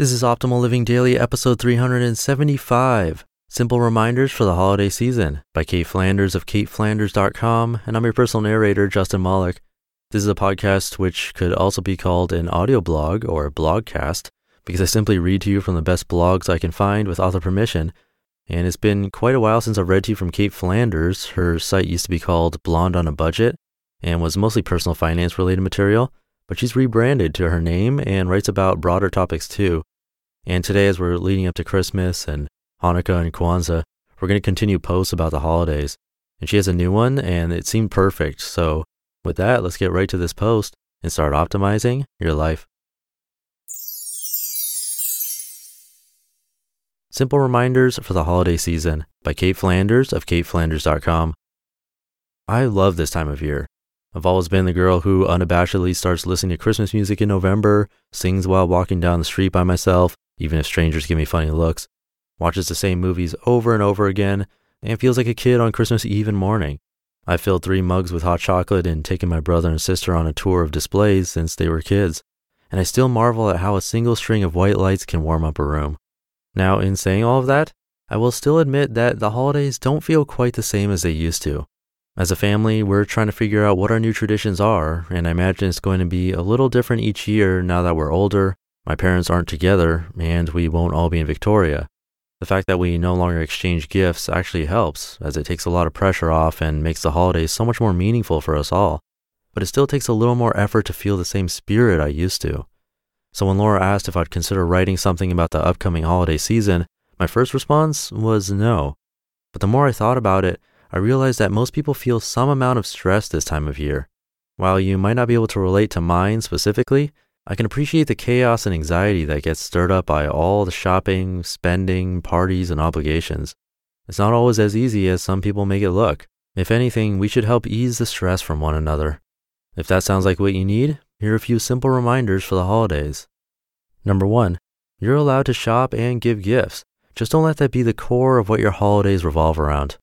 This is Optimal Living Daily, episode 375. Simple Reminders for the Holiday Season by Kate Flanders of kateflanders.com. And I'm your personal narrator, Justin Malik. This is a podcast which could also be called an audio blog or a blogcast because I simply read to you from the best blogs I can find with author permission. And it's been quite a while since I've read to you from Kate Flanders. Her site used to be called Blonde on a Budget and was mostly personal finance related material but she's rebranded to her name and writes about broader topics too. And today, as we're leading up to Christmas and Hanukkah and Kwanzaa, we're going to continue posts about the holidays. And she has a new one, and it seemed perfect. So, with that, let's get right to this post and start optimizing your life. Simple Reminders for the Holiday Season by Kate Flanders of kateflanders.com. I love this time of year. I've always been the girl who unabashedly starts listening to Christmas music in November, sings while walking down the street by myself, even if strangers give me funny looks, watches the same movies over and over again, and feels like a kid on Christmas Eve and morning. I've filled three mugs with hot chocolate and taken my brother and sister on a tour of displays since they were kids, and I still marvel at how a single string of white lights can warm up a room. Now, in saying all of that, I will still admit that the holidays don't feel quite the same as they used to. As a family, we're trying to figure out what our new traditions are, and I imagine it's going to be a little different each year now that we're older, my parents aren't together, and we won't all be in Victoria. The fact that we no longer exchange gifts actually helps, as it takes a lot of pressure off and makes the holidays so much more meaningful for us all. But it still takes a little more effort to feel the same spirit I used to. So when Laura asked if I'd consider writing something about the upcoming holiday season, my first response was no. But the more I thought about it, I realized that most people feel some amount of stress this time of year. While you might not be able to relate to mine specifically, I can appreciate the chaos and anxiety that gets stirred up by all the shopping, spending, parties, and obligations. It's not always as easy as some people make it look. If anything, we should help ease the stress from one another. If that sounds like what you need, here are a few simple reminders for the holidays. Number one, you're allowed to shop and give gifts. Just don't let that be the core of what your holidays revolve around.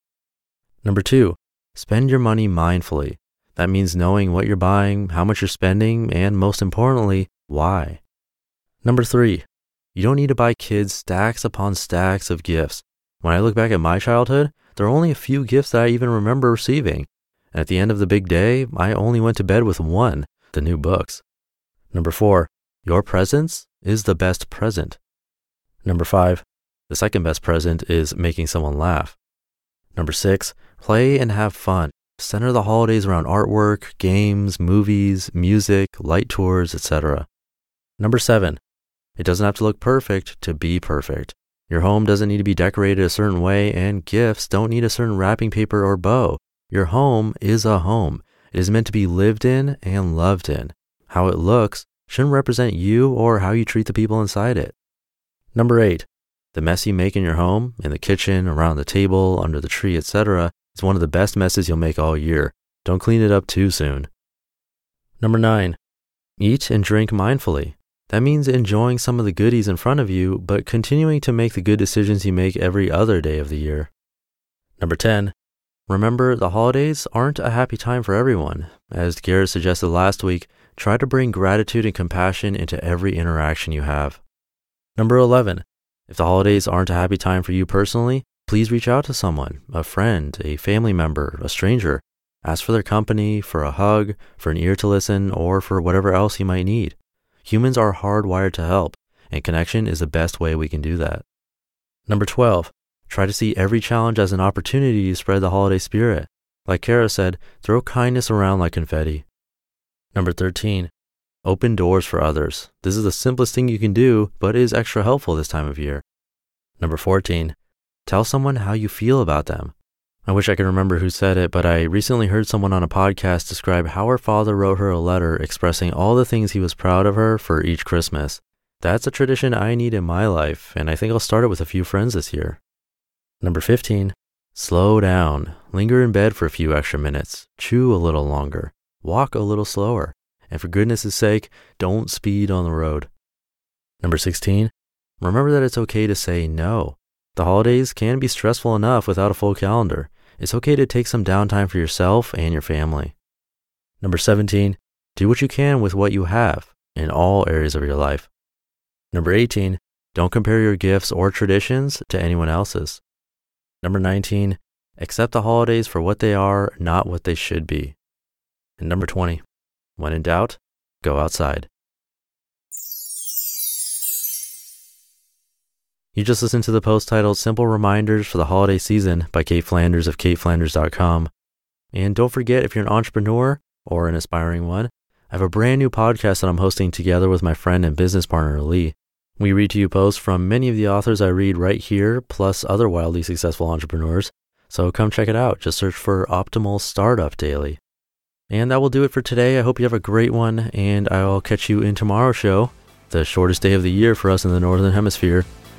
Number two, spend your money mindfully. That means knowing what you're buying, how much you're spending, and most importantly, why. Number three, you don't need to buy kids stacks upon stacks of gifts. When I look back at my childhood, there are only a few gifts that I even remember receiving. And at the end of the big day, I only went to bed with one the new books. Number four, your presence is the best present. Number five, the second best present is making someone laugh. Number six, play and have fun. Center the holidays around artwork, games, movies, music, light tours, etc. Number seven, it doesn't have to look perfect to be perfect. Your home doesn't need to be decorated a certain way, and gifts don't need a certain wrapping paper or bow. Your home is a home. It is meant to be lived in and loved in. How it looks shouldn't represent you or how you treat the people inside it. Number eight, the mess you make in your home, in the kitchen, around the table, under the tree, etc., is one of the best messes you'll make all year. Don't clean it up too soon. Number nine, eat and drink mindfully. That means enjoying some of the goodies in front of you, but continuing to make the good decisions you make every other day of the year. Number 10, remember the holidays aren't a happy time for everyone. As Garrett suggested last week, try to bring gratitude and compassion into every interaction you have. Number 11, if the holidays aren't a happy time for you personally, please reach out to someone, a friend, a family member, a stranger. Ask for their company, for a hug, for an ear to listen, or for whatever else you might need. Humans are hardwired to help, and connection is the best way we can do that. Number 12, try to see every challenge as an opportunity to spread the holiday spirit. Like Kara said, throw kindness around like confetti. Number 13, open doors for others. This is the simplest thing you can do, but is extra helpful this time of year. Number 14, tell someone how you feel about them. I wish I could remember who said it, but I recently heard someone on a podcast describe how her father wrote her a letter expressing all the things he was proud of her for each Christmas. That's a tradition I need in my life, and I think I'll start it with a few friends this year. Number 15, slow down. Linger in bed for a few extra minutes. Chew a little longer. Walk a little slower. And for goodness sake, don't speed on the road. Number 16, remember that it's okay to say no. The holidays can be stressful enough without a full calendar it's okay to take some downtime for yourself and your family. Number 17, do what you can with what you have in all areas of your life. Number 18, don't compare your gifts or traditions to anyone else's. Number 19, accept the holidays for what they are, not what they should be. And number 20, when in doubt, go outside. You just listened to the post titled Simple Reminders for the Holiday Season by Kate Flanders of kateflanders.com. And don't forget, if you're an entrepreneur or an aspiring one, I have a brand new podcast that I'm hosting together with my friend and business partner, Lee. We read to you posts from many of the authors I read right here, plus other wildly successful entrepreneurs. So come check it out. Just search for Optimal Startup Daily. And that will do it for today. I hope you have a great one, and I'll catch you in tomorrow's show, the shortest day of the year for us in the Northern Hemisphere.